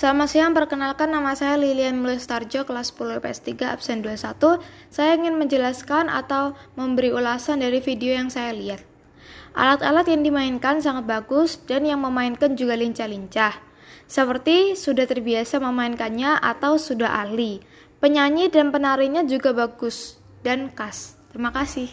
Selamat siang, perkenalkan nama saya Lilian Mulistarjo, kelas 10 IPS 3, absen 21. Saya ingin menjelaskan atau memberi ulasan dari video yang saya lihat. Alat-alat yang dimainkan sangat bagus dan yang memainkan juga lincah-lincah. Seperti sudah terbiasa memainkannya atau sudah ahli. Penyanyi dan penarinya juga bagus dan khas. Terima kasih.